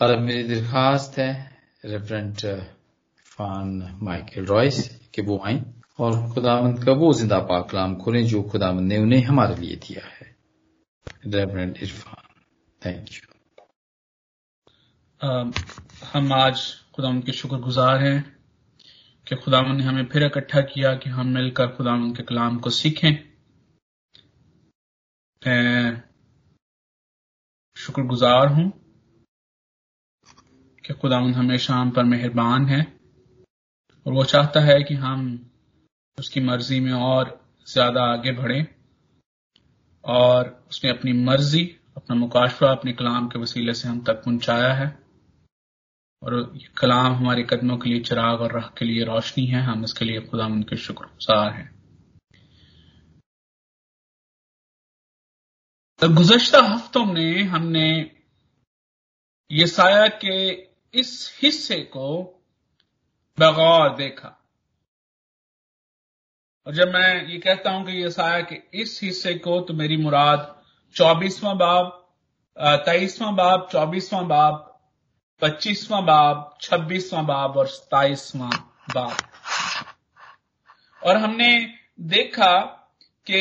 और अब मेरी दरखास्त है रेफरेंट फान माइकल रॉयस के वो आए और खुदावंद का वो ज़िंदा पाक कलाम खोलें जो खुदावंद ने उन्हें हमारे लिए दिया है। रेफरेंट इरफान थैंक यू हम आज खुदावंद के शुक्रगुजार हैं कि खुदावंद ने हमें फिर इकट्ठा किया कि हम मिलकर खुदावंद के कलाम को सीखें। शुक्रगुजार हूँ कि खुदावंद हमेशा हम पर मेहरबान है और वो चाहता है कि हम उसकी मर्ज़ी में और ज़्यादा आगे बढ़ें और उसने अपनी मर्ज़ी, अपना मुकाशवा, अपने कलाम के वसीले से हम तक पहुँचाया है और ये कलाम हमारे कदमों के लिए चिराग और राह के लिए रोशनी है। हम इसके लिए खुदा उनके शुक्रगुजार हैं। तो गुजश्ता हफ्तों में हमने ये साया के इस हिस्से को बगौर देखा। और जब मैं ये कहता हूँ कि ये साया के इस हिस्से को तो मेरी मुराद चौबीसवां बाब तेईसवां बाब, चौबीसवां बाब, पच्चीसवां बाब, छब्बीसवां बाब और सताइसवां बाब। और हमने देखा कि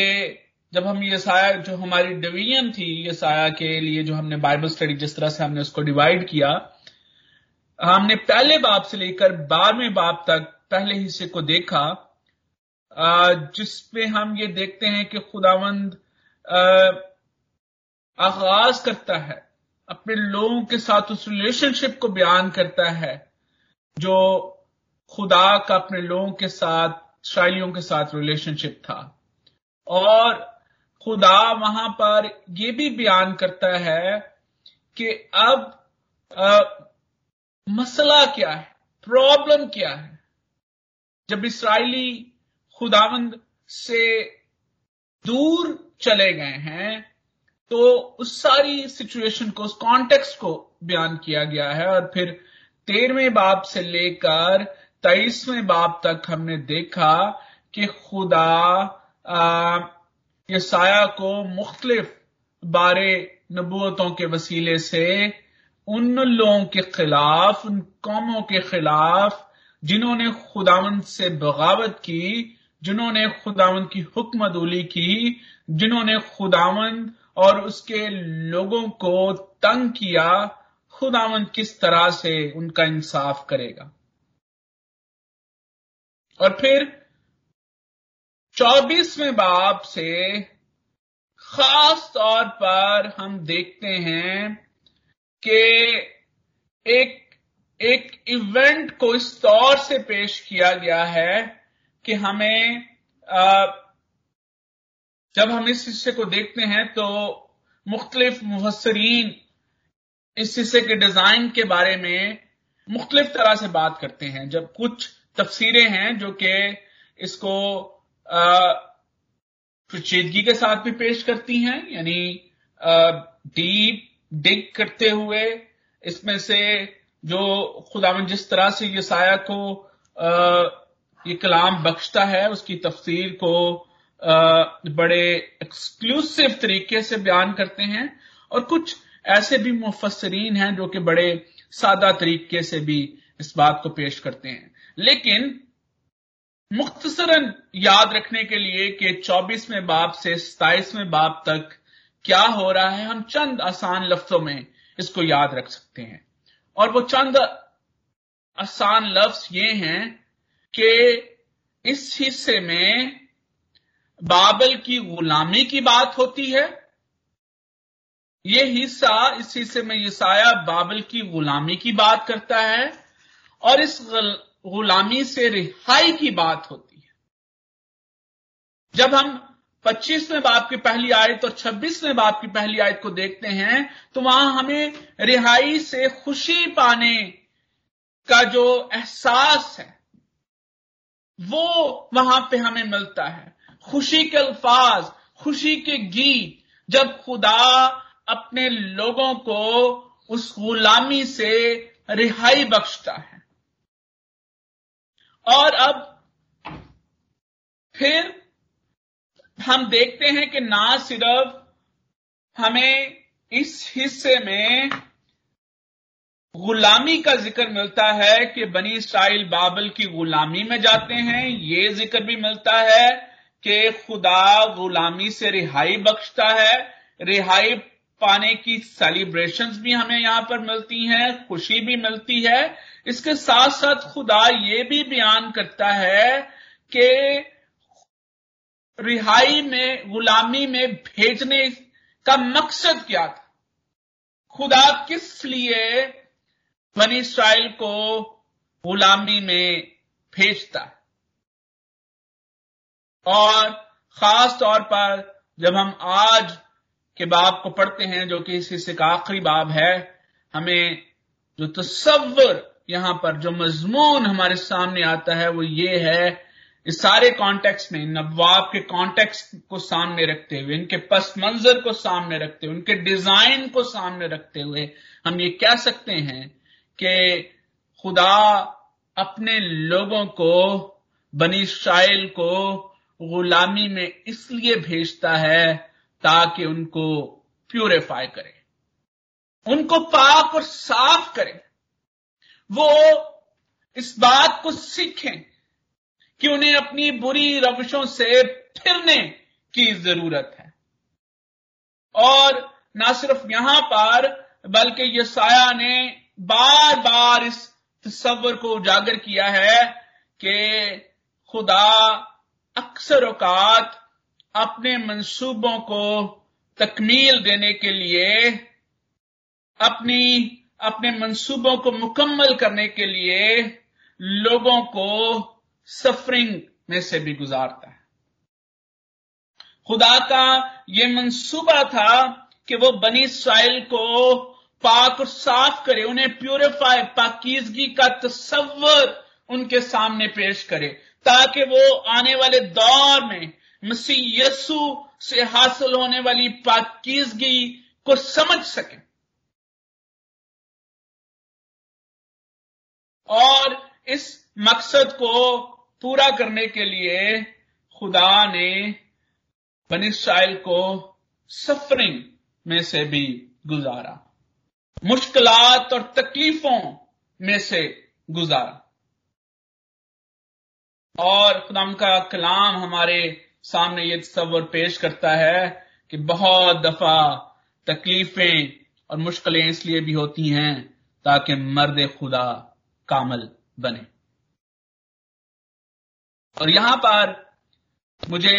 जब हम ये साया जो हमारी डिवीज़न थी ये साया के लिए, जो हमने बाइबल स्टडी जिस तरह से हमने उसको डिवाइड किया हमने पहले बाब से लेकर बारहवें बाब तक पहले हिस्से को देखा जिसमें हम ये देखते हैं कि खुदावंद आगाज़ करता है, अपने लोगों के साथ उस रिलेशनशिप को बयान करता है, जो खुदा का अपने लोगों के साथ शायलियों के साथ रिलेशनशिप था। और खुदा वहाँ पर यह भी बयान करता है कि अब मसला क्या है? प्रॉब्लम क्या है? जब इसराइली खुदावंद से दूर चले गए हैं तो उस सारी सिचुएशन को, उस कॉन्टेक्स्ट को बयान किया गया है और फिर तेरहवें बाप से लेकर तेईसवें बाप तक हमने देखा कि खुदा ये साया को मुख्तलिफ़ बारे नबूतों के वसीले से उन लोगों के खिलाफ, उन कौमों के खिलाफ, जिन्होंने खुदावंत से बगावत की, जिन्होंने खुदावंत की हुक्मदूली की, जिन्होंने खुदावंत और उसके लोगों को तंग किया खुदावन किस तरह से उनका इंसाफ करेगा? और फिर चौबीसवें बाप से खास तौर पर हम देखते हैं कि एक एक इवेंट को इस तौर से पेश किया गया है कि हमें आ, जब हम इस हिस्से को देखते हैं तो मुख्तलिफ़ मुफसरीन इस हिस्से के डिज़ाइन के बारे में मुख्तलिफ़ तरह से बात करते हैं। जब कुछ तफसीरें हैं जो कि इसको पेचीदगी के साथ भी पेश करती हैं यानी डीप डिग करते हुए इसमें से जो खुदावन जिस तरह से ये साया को ये कलाम बख्शता है, उसकी तफसीर को बड़े एक्सक्लूसिव तरीके से बयान करते हैं और कुछ ऐसे भी मुफसरीन हैं जो कि बड़े सादा तरीके से भी इस बात को पेश करते हैं। लेकिन मुख्तसरन याद रखने के लिए कि चौबीसवें बाप से सताइसवें बाप तक क्या हो रहा है, हम चंद आसान लफ्जों में इसको याद रख सकते हैं। और वो चंद आसान लफ्ज ये हैं कि इस हिस्से में बाबल की गुलामी की बात होती है। यह हिस्सा, इस हिस्से में यसाया बाबल की गुलामी की बात करता है और इस गुलामी से रिहाई की बात होती है। जब हम 25वें बाप की पहली आयत और 26वें बाप की पहली आयत को देखते हैं तो वहाँ हमें रिहाई से खुशी पाने का जो एहसास है, वो वहाँ पे हमें मिलता है। खुशी के अल्फाज, खुशी के गीत, जब खुदा अपने लोगों को उस गुलामी से रिहाई बख्शता है। और अब फिर हम देखते हैं कि ना सिर्फ़ हमें इस हिस्से में गुलामी का ज़िक्र मिलता है कि बनी इसराइल बाबल की गुलामी में जाते हैं, ये ज़िक्र भी मिलता है कि खुदा गुलामी से रिहाई बख्शता है, रिहाई पाने की सेलिब्रेशंस भी हमें यहाँ पर मिलती हैं, खुशी भी मिलती है। इसके साथ साथ खुदा ये भी बयान करता है कि रिहाई में, गुलामी में भेजने का मकसद क्या था? खुदा किस लिए बनी इसराइल को गुलामी में भेजता? है और खास तौर पर जब हम आज के बाब को पढ़ते हैं, जो कि इस हिस्से का आखिरी बाब है, हमें जो तस्वर यहाँ पर, जो मजमून हमारे सामने आता है, वो ये है इस सारे कॉन्टेक्स्ट में, नवाब के कॉन्टेक्स्ट को सामने रखते हुए, इनके पस मंजर को सामने रखते हुए उनके डिज़ाइन को सामने रखते हुए हम ये कह सकते हैं कि खुदा अपने लोगों को, बनी शाइल को गुलामी में इसलिए भेजता है ताकि उनको प्यूरिफाई करे। उनको पाक और साफ़ करे। वो इस बात को सीखें कि उन्हें अपनी बुरी रविशों से फिरने की ज़रूरत है। और ना सिर्फ़ यहाँ पर, बल्कि यसाया ने बार बार इस तस्वर को उजागर किया है कि खुदा अक्सर औकात अपने मंसूबों को तकमील देने के लिए, अपनी, अपने मंसूबों को मुकम्मल करने के लिए लोगों को सफरिंग में से भी गुजारता है। खुदा का यह मंसूबा था कि वो बनी इसराइल को पाक और साफ़ करे, उन्हें प्यूरिफाई पाकिजगी का तस्वर उनके सामने पेश करे, ताकि वो आने वाले दौर में मसीह यसु से हासिल होने वाली पाकिजगी को समझ सके। और इस मकसद को पूरा करने के लिए खुदा ने बनी इसराइल को सफरिंग में से भी गुजारा। मुश्किलात और तकलीफों में से गुजारा। और खुदाम का कलाम हमारे सामने ये तस्वर पेश करता है कि बहुत दफ़ा तकलीफें और मुश्किलें इसलिए भी होती हैं ताकि मर्द खुदा कामल बने। और यहाँ पर मुझे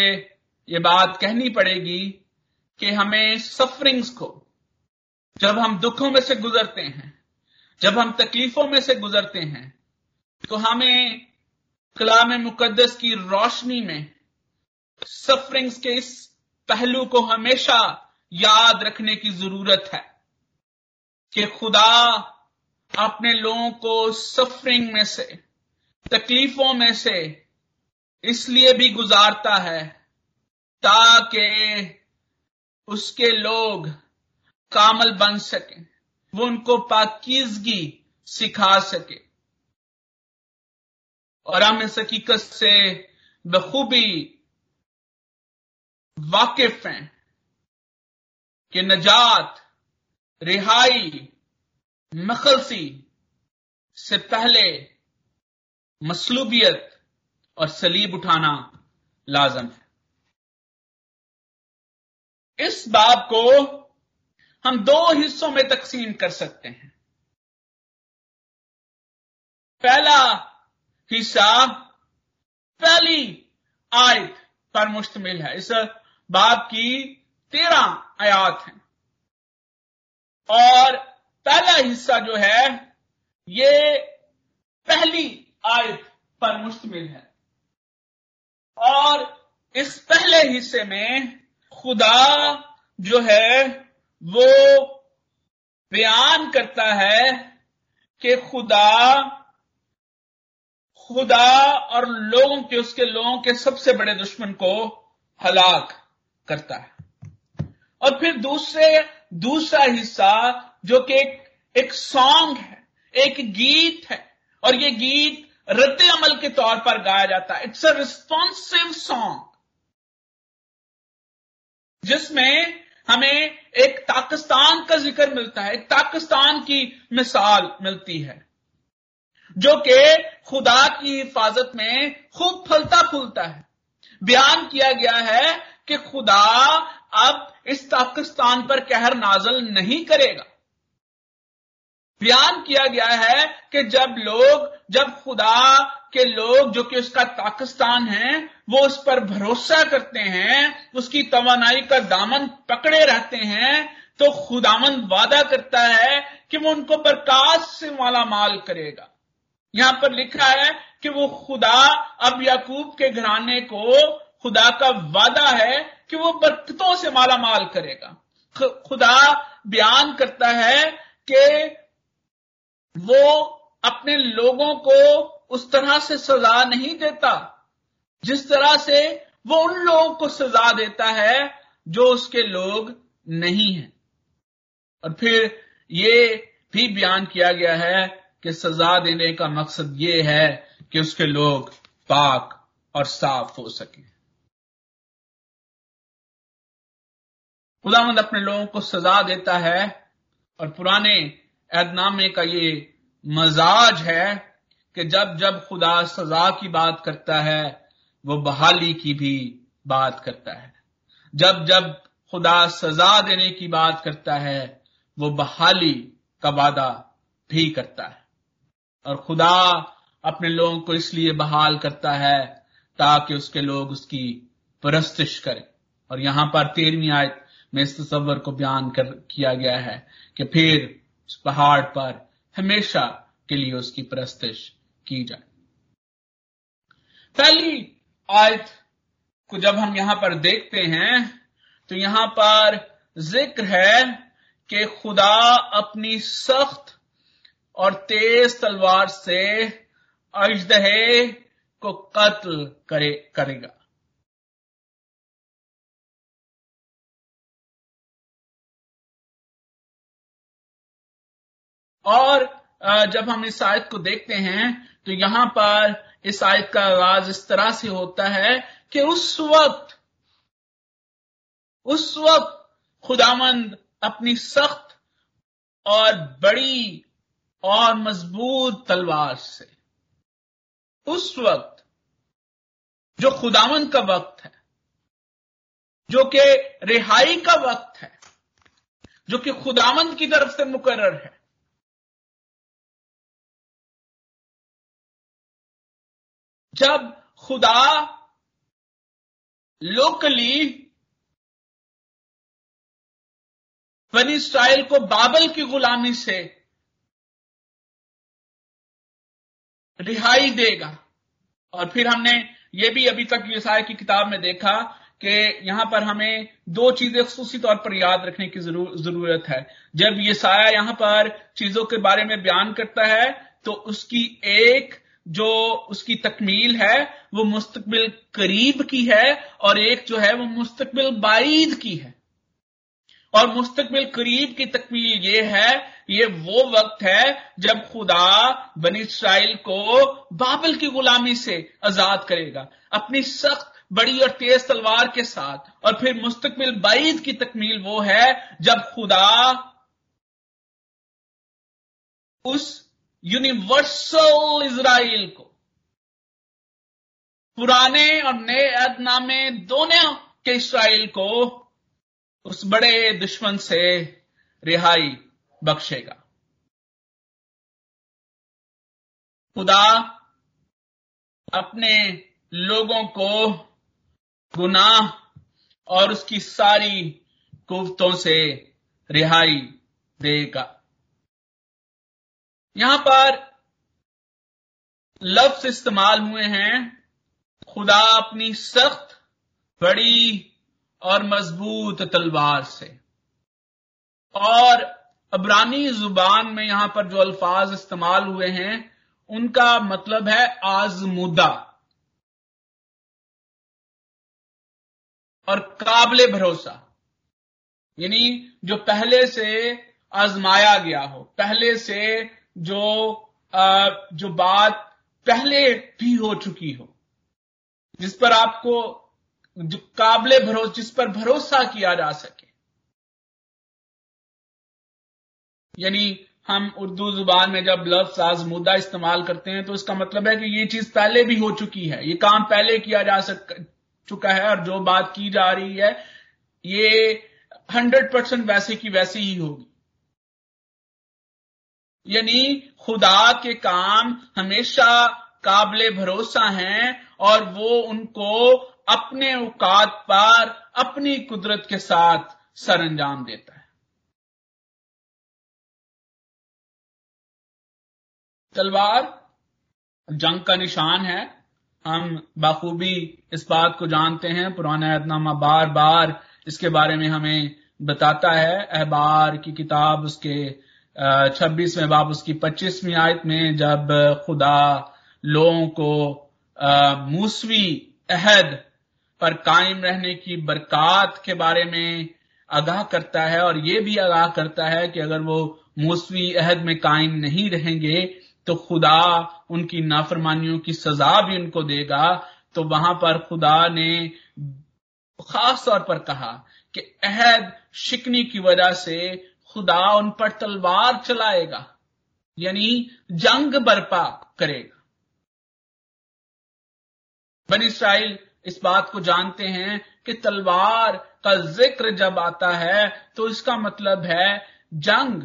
ये बात कहनी पड़ेगी कि हमें सफरिंग्स को, जब हम दुखों में से गुजरते हैं, जब हम तकलीफों में से गुजरते हैं तो हमें कलाम मुकद्दस की रोशनी में सफरिंग्स के इस पहलू को हमेशा याद रखने की ज़रूरत है कि खुदा अपने लोगों को सफरिंग में से, तकलीफों में से इसलिए भी गुजारता है ताकि उसके लोग कामल बन सके, वो उनको पाकिजगी सिखा सके। और हम इस हकीकत से बखूबी वाकिफ हैं कि नजात, रिहाई मखलसी से पहले मसलूबियत और सलीब उठाना लाजम है। इस बाब को हम दो हिस्सों में तकसीम कर सकते हैं। पहला हिस्सा, पहली आयत पर मुश्तमिल है। इस बाब की तेरह आयात हैं। और पहला हिस्सा जो है, ये पहली आयत पर मुश्तमिल है। और इस पहले हिस्से में खुदा जो है वो बयान करता है कि खुदा खुदा और लोगों के उसके लोगों के सबसे बड़े दुश्मन को हलाक करता है। और फिर दूसरे दूसरा हिस्सा जो कि एक, सॉन्ग है एक गीत है। और ये गीत रद्द अमल के तौर पर गाया जाता है। इट्स अ रिस्पॉन्सिव सॉन्ग जिसमें हमें एक पाकिस्तान का ज़िक्र मिलता है, एक पाकिस्तान की मिसाल मिलती है, जो कि खुदा की हिफाजत में खूब फलता फूलता है। बयान किया गया है कि खुदा अब इस पाकिस्तान पर कहर नाजल नहीं करेगा। बयान किया गया है कि जब लोग, जब खुदा के लोग जो कि उसका पाकिस्तान है, वो उस पर भरोसा करते हैं, उसकी तवानाई का दामन पकड़े रहते हैं तो खुदामंद वादा करता है कि वो उनको बरकत से माला माल करेगा। यहाँ पर लिखा है कि वो खुदा, अब याकूब के घराने को खुदा का वादा है कि वो बरकतों से माला माल करेगा। खुदा बयान करता है कि वो अपने लोगों को उस तरह से सजा नहीं देता। जिस तरह से वो उन लोगों को सजा देता है जो उसके लोग नहीं हैं। और फिर ये भी बयान किया गया है कि सजा देने का मकसद ये है कि उसके लोग पाक और साफ़ हो सके। खुदामंद अपने लोगों को सजा देता है और पुराने ऐदनामे का ये मजाज है कि जब जब खुदा सजा की बात करता है, वो बहाली की भी बात करता है। जब जब खुदा सजा देने की बात करता है, वो बहाली का वादा भी करता है। और खुदा अपने लोगों को इसलिए बहाल करता है ताकि उसके लोग उसकी परस्तिश करें। और यहाँ पर तेरहवीं आयत में इस तस्वर को बयान कर किया गया है कि फिर उस पहाड़ पर हमेशा के लिए उसकी परस्तिश की जाए। पहली आयत को जब हम यहाँ पर देखते हैं तो यहाँ पर ज़िक्र है कि खुदा अपनी सख्त और तेज तलवार से अजदहे को कत्ल करे, करेगा। और जब हम इस आयत को देखते हैं तो यहाँ पर इस आयत का आगाज़ इस तरह से होता है कि उस वक्त उस वक्त खुदामंद अपनी सख्त और बड़ी और मज़बूत तलवार से, उस वक्त, जो खुदामंद का वक्त है, जो कि रिहाई का वक्त है, जो कि खुदामंद की तरफ़ से मुकर्र है जब खुदा लोकली बनी इसराइल को बाबल की गुलामी से रिहाई देगा। और फिर हमने ये भी अभी तक यसाया की किताब में देखा कि यहाँ पर हमें दो चीज़ें खसूसी तौर पर याद रखने की ज़रूरत है। जब ये साया यहाँ पर चीज़ों के बारे में बयान करता है तो उसकी एक जो उसकी तकमील है, वो मुस्तकबिल करीब की है और एक जो है वो मुस्तकबिल बाईद की है। और मुस्तकबिल करीब की तकमील ये है, ये वो वक्त है जब खुदा बन इसराइल को बाबल की गुलामी से आज़ाद करेगा, अपनी सख्त, बड़ी और तेज तलवार के साथ। और फिर मुस्तकबिल बाईद की तकमील वो है जब खुदा उस यूनिवर्सल इसराइल को। पुराने और नए अदनामे दोनों के इसराइल को उस बड़े दुश्मन से रिहाई बख्शेगा। खुदा अपने लोगों को गुनाह और उसकी सारी कुवतों से रिहाई देगा। यहाँ पर लफ्ज इस्तेमाल हुए हैं। खुदा अपनी सख्त, बड़ी और मज़बूत तलवार से। और अबरानी ज़ुबान में यहाँ पर जो अल्फाज इस्तेमाल हुए हैं, उनका मतलब है आजमुदा। और काबले भरोसा। यानी जो पहले से आजमाया गया हो, पहले से जो आ, जो बात पहले भी हो चुकी हो जिस पर आपको जो काबले भरोसा जिस पर भरोसा किया जा सके। यानी हम उर्दू ज़ुबान में जब लफ्ज आजमुदा इस्तेमाल करते हैं तो इसका मतलब है कि ये चीज़ पहले भी हो चुकी है। ये काम पहले किया जा सक चुका है और जो बात की जा रही है ये हंड्रेड परसेंट वैसे की वैसी ही होगी। यानी खुदा के काम हमेशा काबिल भरोसा हैं और वो उनको अपने औकात पर, अपनी कुदरत के साथ सर अंजाम देता है। तलवार जंग का निशान है। हम बाखूबी इस बात को जानते हैं। पुराना ऐतनामा बार बार इसके बारे में हमें बताता है। अहबार की किताब उसके छब्बीसवें बाब उसकी पच्चीसवीं आयत में जब खुदा लोगों को मूसवी अहद पर कायम रहने की बरकत के बारे में आगाह करता है और ये भी आगाह करता है कि अगर वो मूसवी अहद में कायम नहीं रहेंगे तो खुदा उनकी नाफरमानियों की सजा भी उनको देगा। तो वहाँ पर खुदा ने खास तौर पर कहा कि अहद शिकनी की वजह से खुदा उन पर तलवार चलाएगा, यानी जंग बर्पा करेगा। बन इसराइल इस बात को जानते हैं कि तलवार का ज़िक्र जब आता है तो इसका मतलब है जंग।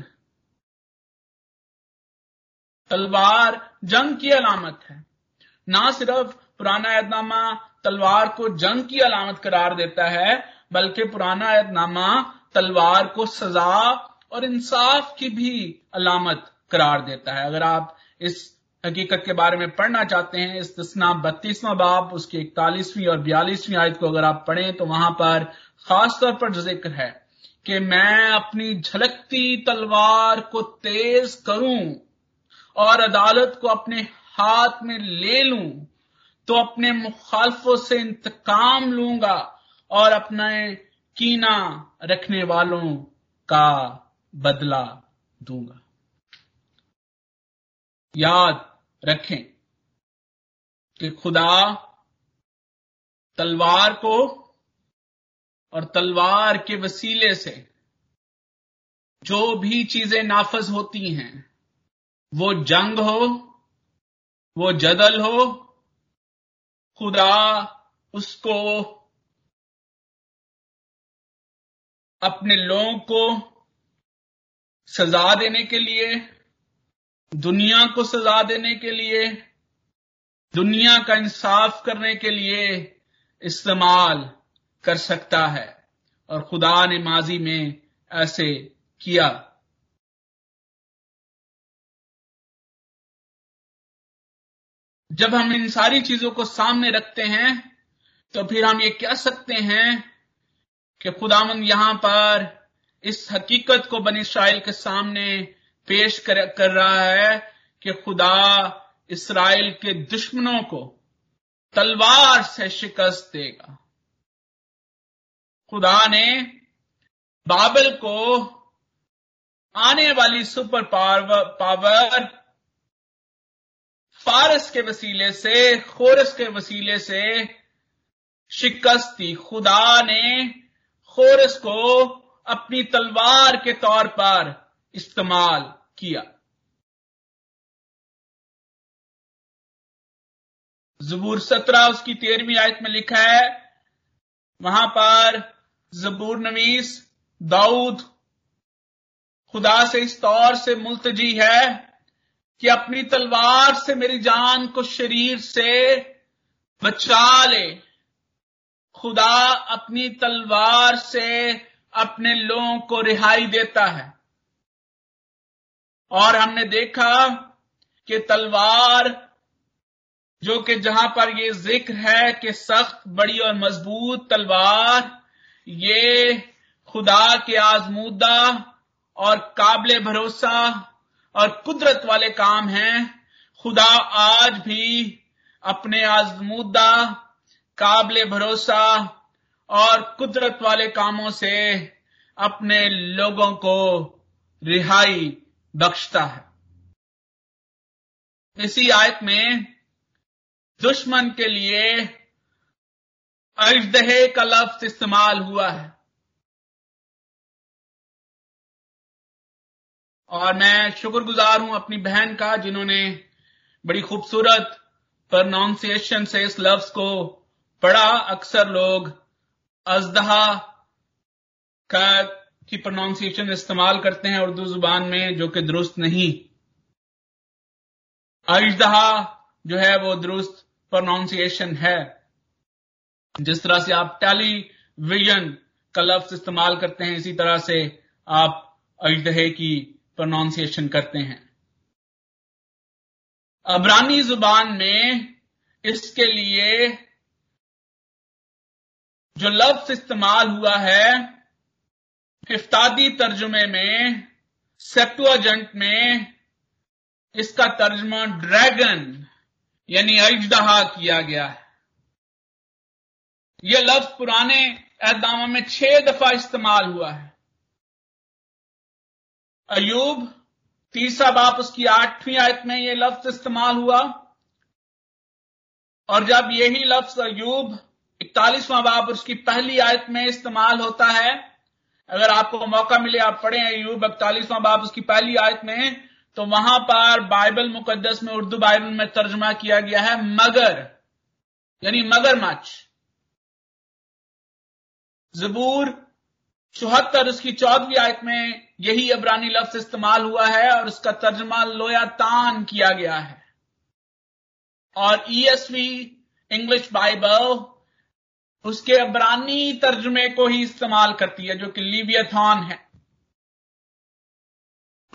तलवार जंग की अलामत है। ना सिर्फ़ पुराना ऐदनामा तलवार को जंग की अलामत करार देता है, बल्कि पुराना ऐदनामा तलवार को सजा और इंसाफ की भी अलामत करार देता है। अगर आप इस हकीकत के बारे में पढ़ना चाहते हैं इस दसना बत्तीसवां बाप उसकी इकतालीसवीं और बयालीसवीं आयत को अगर आप पढ़ें तो वहाँ पर खास तौर पर ज़िक्र है कि मैं अपनी झलकती तलवार को तेज करूँ और अदालत को अपने हाथ में ले लूँ तो अपने मुखालफों से इंतकाम लूँगा और अपने कीना रखने वालों का बदला दूँगा। याद रखें कि खुदा तलवार को और तलवार के वसीले से जो भी चीज़ें नाफज होती हैं, वो जंग हो, वो जदल हो, खुदा उसको अपने लोगों को सजा देने के लिए, दुनिया को सजा देने के लिए, दुनिया का इंसाफ करने के लिए इस्तेमाल कर सकता है। और खुदा ने माजी में ऐसे किया। जब हम इन सारी चीज़ों को सामने रखते हैं तो फिर हम ये कह सकते हैं कि खुदामंद यहाँ पर इस हकीकत को बनी इसराइल के सामने पेश कर, कर रहा है कि खुदा इसराइल के दुश्मनों को तलवार से शिकस्त देगा। खुदा ने बाबल को आने वाली सुपर पावर फारस के वसीले से खोरस के वसीले से शिकस्त दी। खुदा ने खोरस को अपनी तलवार के तौर पर इस्तेमाल किया। जबूर सत्रह, उसकी तेरहवीं आयत में लिखा है, वहाँ पर जबूर नवीस, दाऊद खुदा से इस तौर से मुलतजी है कि अपनी तलवार से मेरी जान को शरीर से बचा ले। खुदा अपनी तलवार से अपने लोगों को रिहाई देता है। और हमने देखा कि तलवार, जो कि जहाँ पर यह ज़िक्र है कि सख्त, बड़ी और मज़बूत तलवार, ये खुदा के आजमूदा और काबिल भरोसा और कुदरत वाले काम हैं। खुदा आज भी अपने आजमूदा, काबिल भरोसा और कुदरत वाले कामों से अपने लोगों को रिहाई बख्शता है। इसी आयत में दुश्मन के लिए अजदहे का लफ्ज इस्तेमाल हुआ है। और मैं शुक्रगुजार हूँ अपनी बहन का, जिन्होंने बड़ी खूबसूरत प्रोनाउंसिएशन से इस लफ्ज को पढ़ा। अक्सर लोग अजदहा का की प्रोनाउंसिएशन इस्तेमाल करते हैं उर्दू ज़ुबान में, जो कि दुरुस्त नहीं। अजदहा जो है वो दुरुस्त प्रोनाउंसिएशन है। जिस तरह से आप टेलीविज़न का लफ्ज इस्तेमाल करते हैं, इसी तरह से आप अजदहे की प्रोनाउंसिएशन करते हैं। अबरानी ज़ुबान में इसके लिए जो लफ्ज इस्तेमाल हुआ है इफ्तादी तर्जुमे में सेप्टुअजेंट में, इसका तर्जमा ड्रैगन, यानी अजदहा किया गया है। यह लफ्ज पुराने एहदामा में छह दफ़ा इस्तेमाल हुआ है। अयूब, तीसरा बाप उसकी आठवीं आयत में यह लफ्ज इस्तेमाल हुआ। और जब यही लफ्ज अयूब इकतालीसवां बाप उसकी पहली आयत में इस्तेमाल होता है। अगर आपको मौका मिले, आप पढ़ें अयूब इकतालीसवां बाप उसकी पहली आयत में तो वहाँ पर बाइबल मुकद्दस में उर्दू बाइबल में तर्जमा किया गया है, मगर, यानी मगरमच्छ। जबूर चौहत्तर, उसकी चौदहवीं आयत में यही अबरानी लफ्ज इस्तेमाल हुआ है, और उसका तर्जमा लोया तान किया गया है। और ईएसवी, इंग्लिश बाइबल उसके अबरानी तर्जमे को ही इस्तेमाल करती है, जो कि लिवियथॉन है।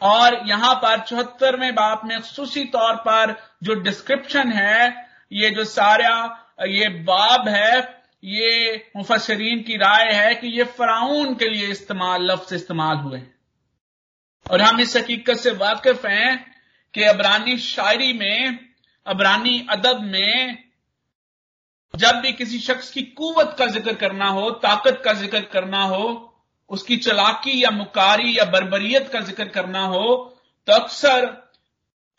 और यहाँ पर चौहत्तरवें बाप में खसूसी तौर पर जो डिस्क्रिप्शन है, ये जो सारा, ये बाब है, ये मुफसरीन की राय है कि ये फराउन के लिए इस्तेमाल, लफ्ज इस्तेमाल हुए हैं। और हम इस हकीकत से वाकिफ हैं कि अबरानी शायरी में, अबरानी अदब में जब भी किसी शख्स की कुवत का ज़िक्र करना हो, ताकत का ज़िक्र करना हो, उसकी चलाकी या मुकारी या बरबरीत का ज़िक्र करना हो तो अक्सर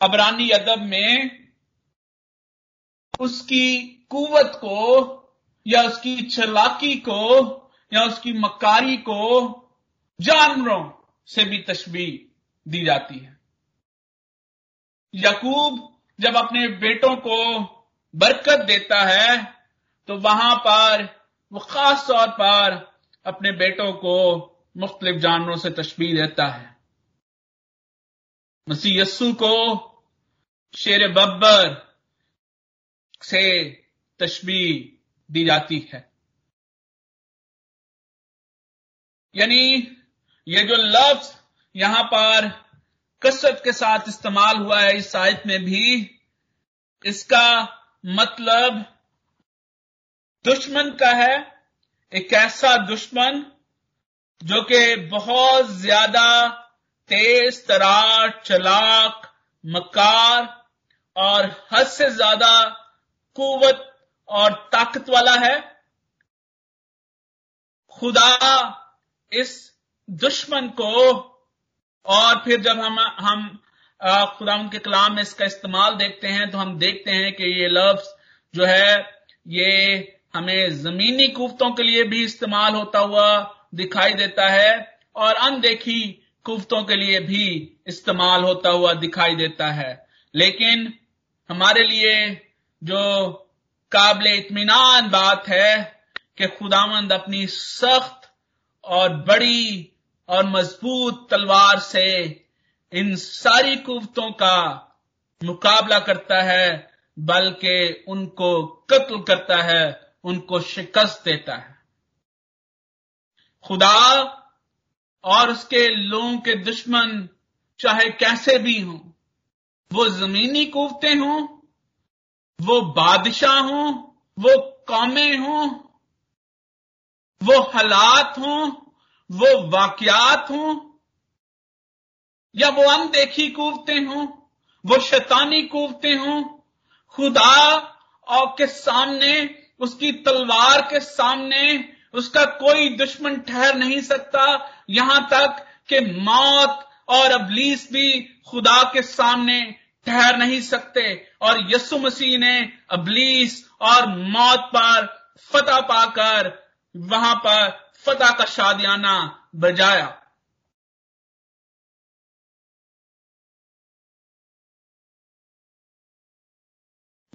अबरानी अदब में उसकी कुवत को या उसकी चलाकी को या उसकी मकारी को जानवरों से भी तशबी दी जाती है। यकूब जब अपने बेटों को बरकत देता है तो वहाँ पर, वो खास तौर पर अपने बेटों को मुख्तलिफ़ जानवरों से तशबी देता है। मसीह यस्सु को शेर बब्बर से तशबी दी जाती है। यानी ये जो लफ्ज यहाँ पर कसरत के साथ इस्तेमाल हुआ है इस आयत में भी, इसका मतलब दुश्मन का है, एक ऐसा दुश्मन जो कि बहुत ज़्यादा तेज, तरार, चलाक मकार और हद से ज़्यादा कुवत और ताकत वाला है। खुदा इस दुश्मन को और फिर जब हम हम खुदा उनके कलाम में इसका इस्तेमाल देखते हैं तो हम देखते हैं कि ये लफ्ज जो है, ये हमें जमीनी कुफ्तों के लिए भी इस्तेमाल होता हुआ दिखाई देता है और अनदेखी कुफ्तों के लिए भी इस्तेमाल होता हुआ दिखाई देता है। लेकिन हमारे लिए जो काबिल इतमान बात है कि खुदामंद अपनी सख्त और बड़ी और मज़बूत तलवार से इन सारी कुवतों का मुकाबला करता है, बल्कि उनको कत्ल करता है। उनको शिकस्त देता है। खुदा और उसके लोगों के दुश्मन चाहे कैसे भी हों, वो जमीनी कुवते हों, वो बादशाह हों, वो कौमें हों, वो हालात हों, वो वाकयात हों, या वो अनदेखी कूवते हों, वो शैतानी कूवते हों, खुदा और के सामने उसकी तलवार के सामने उसका कोई दुश्मन ठहर नहीं सकता। यहाँ तक कि मौत और अबलीस भी खुदा के सामने ठहर नहीं सकते। और यसु मसीह ने अबलीस और मौत पर फतह पाकर वहाँ पर फतह का शादियाना बजाया।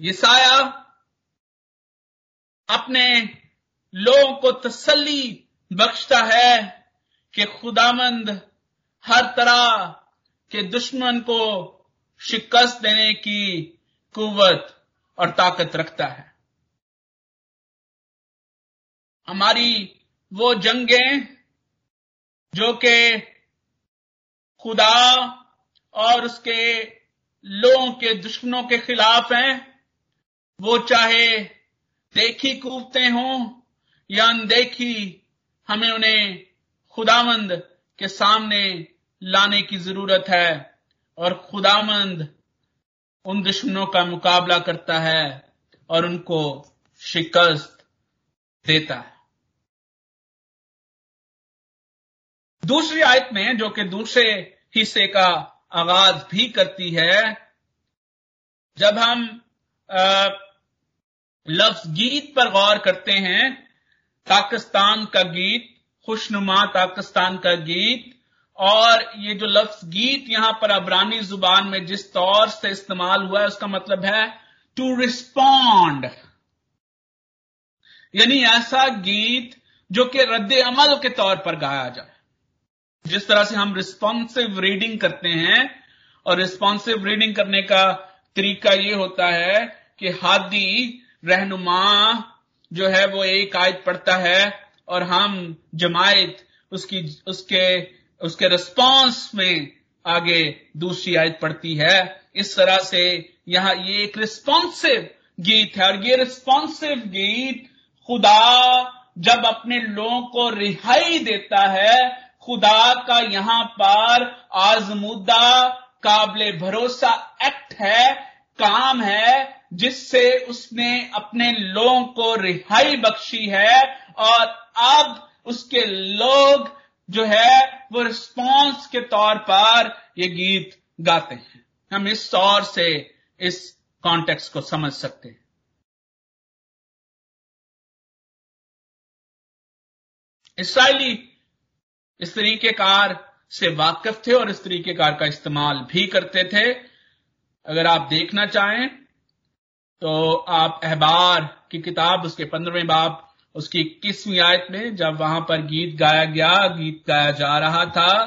यसाया अपने लोगों को तसल्ली बख्शता है कि खुदामंद हर तरह के दुश्मन को शिकस्त देने की कुवत और ताकत रखता है। हमारी वो जंगें जो कि खुदा और उसके लोगों के दुश्मनों के खिलाफ हैं, वो चाहे देखी कूदते हों या अनदेखी, हमें उन्हें खुदामंद के सामने लाने की ज़रूरत है और खुदामंद उन दुश्मनों का मुकाबला करता है और उनको शिकस्त देता है। दूसरी आयत में, जो कि दूसरे हिस्से का आगाज़ भी करती है, जब हम लफ्ज गीत पर गौर करते हैं। पाकिस्तान का गीत, खुशनुमा पाकिस्तान का गीत, और ये जो लफ्ज गीत यहाँ पर अबरानी ज़ुबान में जिस तौर से इस्तेमाल हुआ है, उसका मतलब है टू रिस्पॉन्ड यानी ऐसा गीत जो कि रद्द अमल के तौर पर गाया जाए। जिस तरह से हम रिस्पॉन्सिव रीडिंग करते हैं, और रिस्पॉन्सिव रीडिंग करने का तरीका ये होता है कि हादी रहनुमा जो है वो एक आयत पढ़ता है और हम जमायत उसकी, उसके उसके रिस्पॉन्स में आगे दूसरी आयत पढ़ती है। इस तरह से यहाँ ये एक रिस्पॉन्सिव गीत है और ये रिस्पॉन्सिव गीत खुदा जब अपने लोगों को रिहाई देता है, खुदा का यहाँ पर आजमुदा काबले भरोसा एक्ट है। काम है जिससे उसने अपने लोगों को रिहाई बख्शी है और अब उसके लोग जो है वो रिस्पॉन्स के तौर पर ये गीत गाते हैं। हम इस तौर से इस कॉन्टेक्स्ट को समझ सकते हैं। इसराइली इस तरीके कार से वाकिफ थे और इस तरीके कार का इस्तेमाल भी करते थे। अगर आप देखना चाहें तो आप अहबार की किताब, उसके पंद्रहवें बाप उसकी इक्कीसवीं आयत में जब वहाँ पर गीत गाया गया, गीत गाया जा रहा था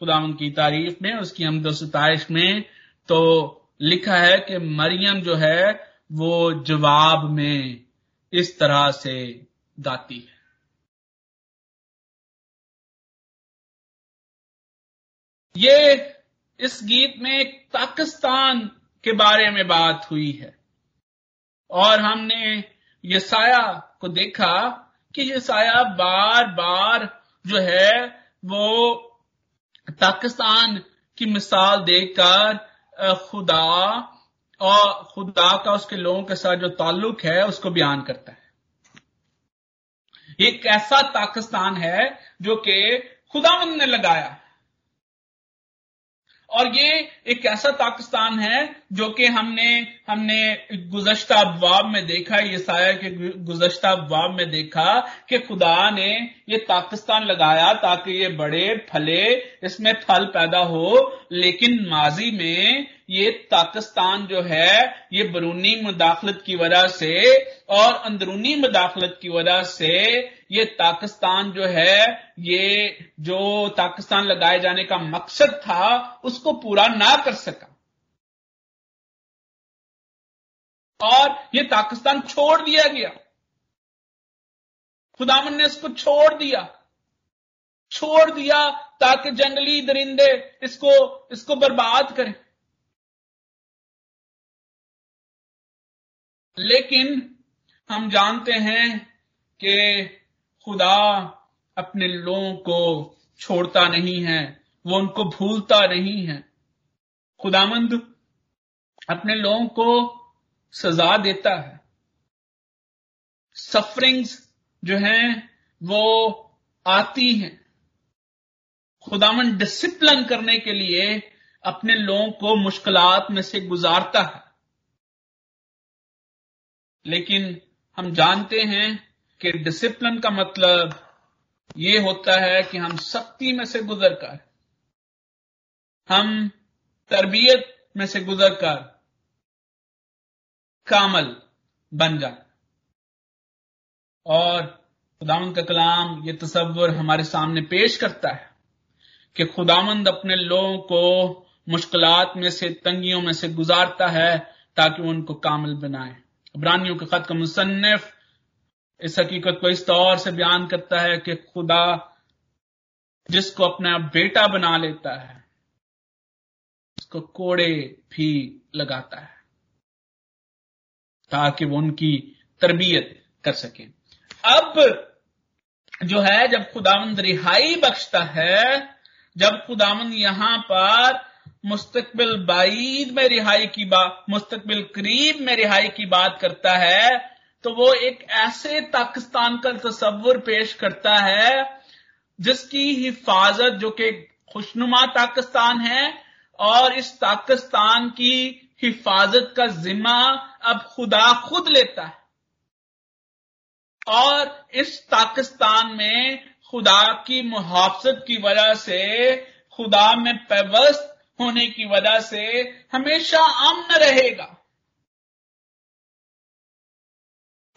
खुदा की तारीफ़ में, उसकी हम सताइश में तो लिखा है कि मरियम जो है, वो जवाब में इस तरह से गाती है। ये इस गीत में पाकिस्तान के बारे में बात हुई है। और हमने यसाया को देखा कि यसाया बार बार जो है, वो पाकिस्तान की मिसाल देकर खुदा और खुदा का उसके लोगों के साथ जो ताल्लुक है, उसको बयान करता है। एक ऐसा पाकिस्तान है जो कि खुदावंद ने लगाया। और ये एक ऐसा पाकिस्तान है जो कि हमने हमने गुजश्ता अबवाब में देखा, ये साया के गुजश्ता अबवाब में देखा कि खुदा ने ये पाकिस्तान लगाया ताकि ये बड़े फले, इसमें फल पैदा हो, लेकिन माजी में ये पाकिस्तान जो है, ये बरूनी मुदाखलत की वजह से और अंदरूनी मुदाखलत की वजह से ये पाकिस्तान जो है, ये जो पाकिस्तान लगाए जाने का मकसद था, उसको पूरा ना कर सका। और ये पाकिस्तान छोड़ दिया गया। खुदामन ने इसको छोड़ दिया। छोड़ दिया ताकि जंगली दरिंदे इसको इसको बर्बाद करें। लेकिन हम जानते हैं कि खुदा अपने लोगों को छोड़ता नहीं है, वो उनको भूलता नहीं है। खुदामंद अपने लोगों को सजा देता है। सफरिंग्स जो हैं, वो आती हैं। खुदामंद डिसिप्लिन करने के लिए अपने लोगों को मुश्किलात में से गुजारता है। लेकिन हम जानते हैं कि डिसिप्लिन का मतलब ये होता है कि हम सख्ती में से गुजर कर हम तरबियत में से गुजर कर कामल बन जाए। और खुदावंद का कलाम, ये तस्वर हमारे सामने पेश करता है कि खुदावंद अपने लोगों को मुश्किल में से, तंगियों में से गुजारता है ताकि उनको कामल बनाए। अबरानियों के खत का मुसन्फ इस हकीकत को इस तौर से बयान करता है कि खुदा जिसको अपना बेटा बना लेता है, उसको कोड़े भी लगाता है ताकि वो उनकी तरबियत कर सके। अब जो है, जब खुदावंद रिहाई बख्शता है, जब खुदावंद यहाँ पर मुस्तकबिल बाईद में रिहाई की बात मुस्तकबिल करीब में रिहाई की बात करता है तो वो एक ऐसे पाकिस्तान का तस्वुर पेश करता है, जिसकी हिफाजत जो कि खुशनुमा पाकिस्तान है, और इस पाकिस्तान की हिफाजत का जिम्मा अब खुदा खुद लेता है। और इस पाकिस्तान में खुदा की मुहाफत की वजह से, खुदा में पैवस्त होने की वजह से हमेशा अमन रहेगा।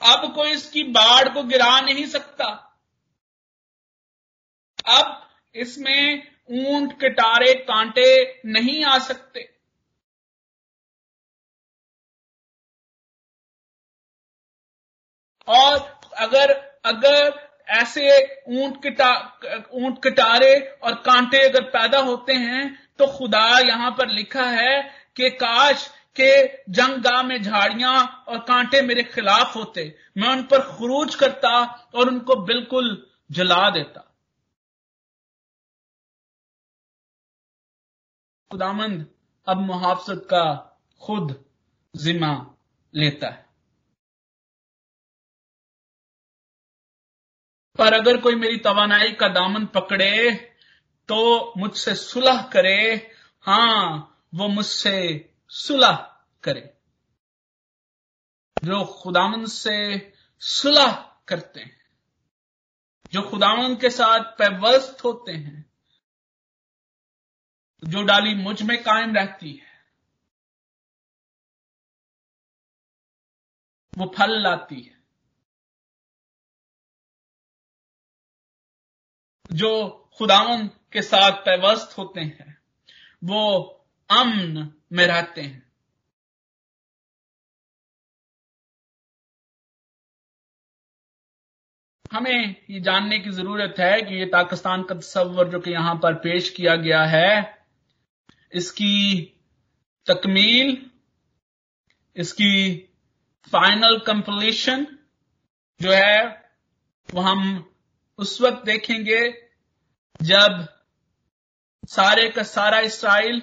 अब कोई इसकी बाढ़ को गिरा नहीं सकता। अब इसमें ऊँट, कटारे, कांटे नहीं आ सकते। और अगर अगर ऐसे ऊँट, कटा, ऊँट, कटारे और कांटे अगर पैदा होते हैं तो खुदा यहाँ पर लिखा है कि काश के जंगगाह में झाड़ियाँ और कांटे मेरे खिलाफ होते, मैं उन पर खरूज करता और उनको बिल्कुल जला देता। खुदामंद अब मुहाफत का खुद जिम्मा लेता है। पर अगर कोई मेरी तवानाई का दामन पकड़े तो मुझसे सुलह करे, हाँ, वो मुझसे सुलह करे। जो खुदामन से सुलह करते हैं, जो खुदावन के साथ पैवस्त होते हैं, जो डाली मुझमें कायम रहती है, वो फल लाती है। जो खुदावन के साथ पैवस्त होते हैं, वो अमन में रहते हैं। हमें ये जानने की ज़रूरत है कि ये पाकिस्तान का तस्वर जो कि यहाँ पर पेश किया गया है, इसकी तकमील, इसकी फाइनल कंप्लीशन जो है, वो हम उस वक्त देखेंगे जब सारे का सारा इसराइल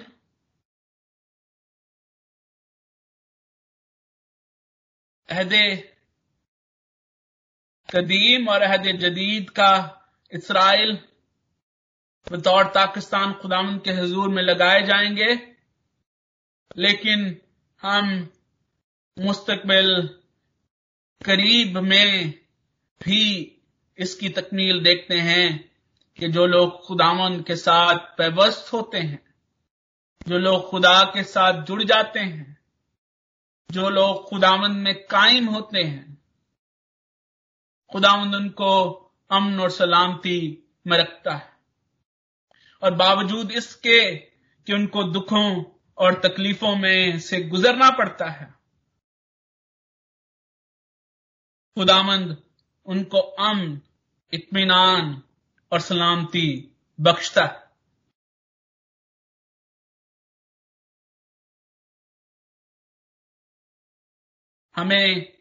अहद कदीम और अहद जदीद का इसराइल बतौर पाकिस्तान खुदाम के हजूर में लगाए जाएँगे। लेकिन हम मुस्तकबिल करीब में भी इसकी तकमील देखते हैं कि जो लोग खुदावन के साथ पैवस्त होते हैं, जो लोग खुदा के साथ जुड़ जाते हैं जो लोग खुदावंद में कायम होते हैं। खुदावंद उनको अमन और सलामती में रखता है। और बावजूद इसके कि उनको दुखों और तकलीफों में से गुजरना पड़ता है खुदामंद उनको अमन, इत्मीनान और सलामती बख्शता है। हमें,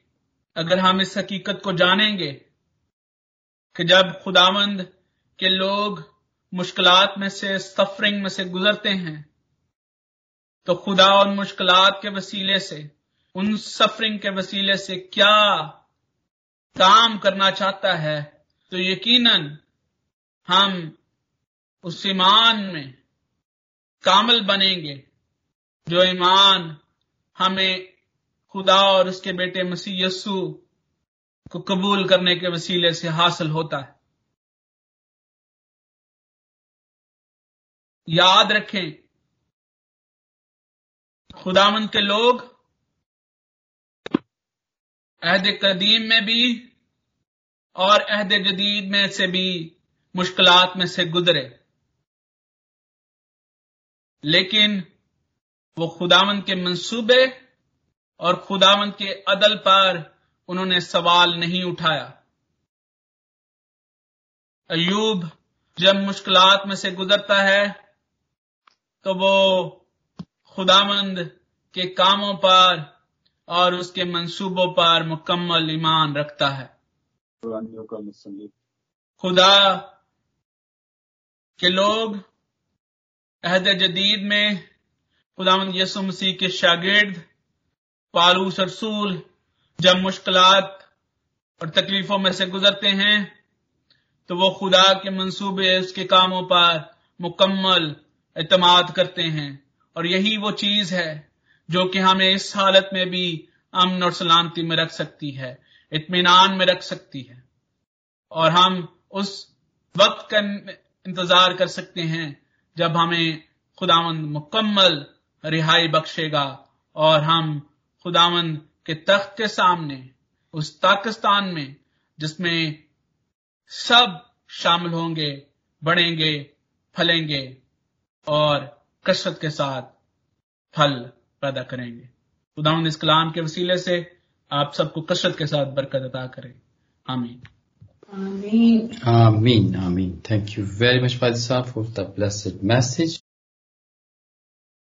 अगर हम इस हकीकत को जानेंगे कि जब खुदावंद के लोग मुश्किलात में से सफरिंग में से गुजरते हैं तो खुदा और मुश्किलात के वसीले से, उन सफरिंग के वसीले से क्या काम करना चाहता है तो यकीनन हम उस ईमान में कामल बनेंगे, जो ईमान हमें खुदा और उसके बेटे मसीह यस्सु को कबूल करने के वसीले से हासिल होता है। याद रखें खुदामंद के लोग अहद कदीम में भी और अहद जदीद में से भी मुश्किलात में से गुजरे। लेकिन वो खुदावन के मंसूबे और खुदावन के अदल पर उन्होंने सवाल नहीं उठाया। अयूब जब मुश्किलात में से गुजरता है तो वो खुदामंद के कामों पर और उसके मंसूबों पर मुकम्मल ईमान रखता है। खुदा के लोग अहद जदीद में खुदामंद यसु मसीह के शागिर्द पारूस रसूल जब मुश्किल और तकलीफों में से गुजरते हैं तो वो खुदा के मंसूबे उसके कामों पर मुकम्मल एतमाद करते हैं। और यही वो चीज़ है जो कि हमें इस हालत में भी अमन और सलामती में रख सकती है इतमान में रख सकती है। और हम उस वक्त का इंतज़ार कर सकते हैं जब हमें खुदावंद मुकम्मल रिहाई बख्शेगा और हम खुदावंद के तख्त के सामने उस पाकिस्तान में जिसमें सब शामिल होंगे बढ़ेंगे फलेंगे और कसरत के साथ फल पैदा करेंगे खुदावंद इस कलाम के वसीले से आप सबको कसरत के साथ बरकत अदा करें आमीन Amen. Amen. Thank you very much, Father Saab, for the blessed message.